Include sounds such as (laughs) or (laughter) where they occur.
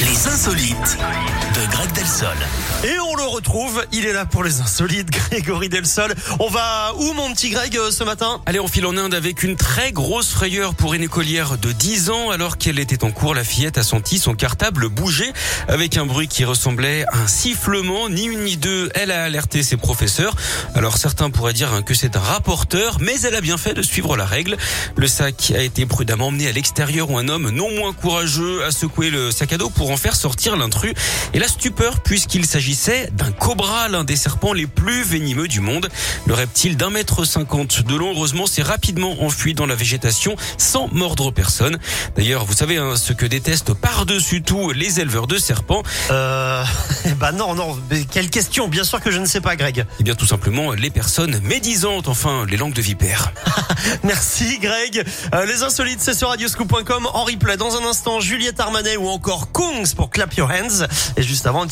Les insolites de Greg Delsol. Et on le retrouve, il est là pour les insolites, (laughs) Grégory Delsol. On va où mon petit Greg euh, ce matin? Allez, on file en Inde avec une très grosse frayeur pour une écolière de 10 ans. Alors qu'elle était en cours, la fillette a senti son cartable bouger avec un bruit qui ressemblait à un sifflement. Ni une ni deux, elle a alerté ses professeurs. Alors certains pourraient dire hein, que c'est un rapporteur, mais elle a bien fait de suivre la règle. Le sac a été prudemment emmené à l'extérieur où un homme non moins courageux a secoué le sac à dos pour en faire sortir l'intrus. Et la stupeur puisqu'il s'agissait d'un cobra, l'un des serpents les plus venimeux du monde. Le reptile d'un mètre cinquante de long, heureusement, s'est rapidement enfui dans la végétation sans mordre personne. D'ailleurs, vous savez hein, ce que détestent par-dessus tout les éleveurs de serpents Euh... Bah (laughs) non, non, mais quelle question Bien sûr que je ne sais pas Greg. Eh bien, tout simplement, les personnes médisantes, enfin, les langues de vipère. (laughs) (laughs) Merci Greg. Euh, les insolites, c'est sur radioscoop.com. En replay dans un instant, Juliette Armanet ou encore Kungs pour Clap Your Hands. Et juste avant, un petit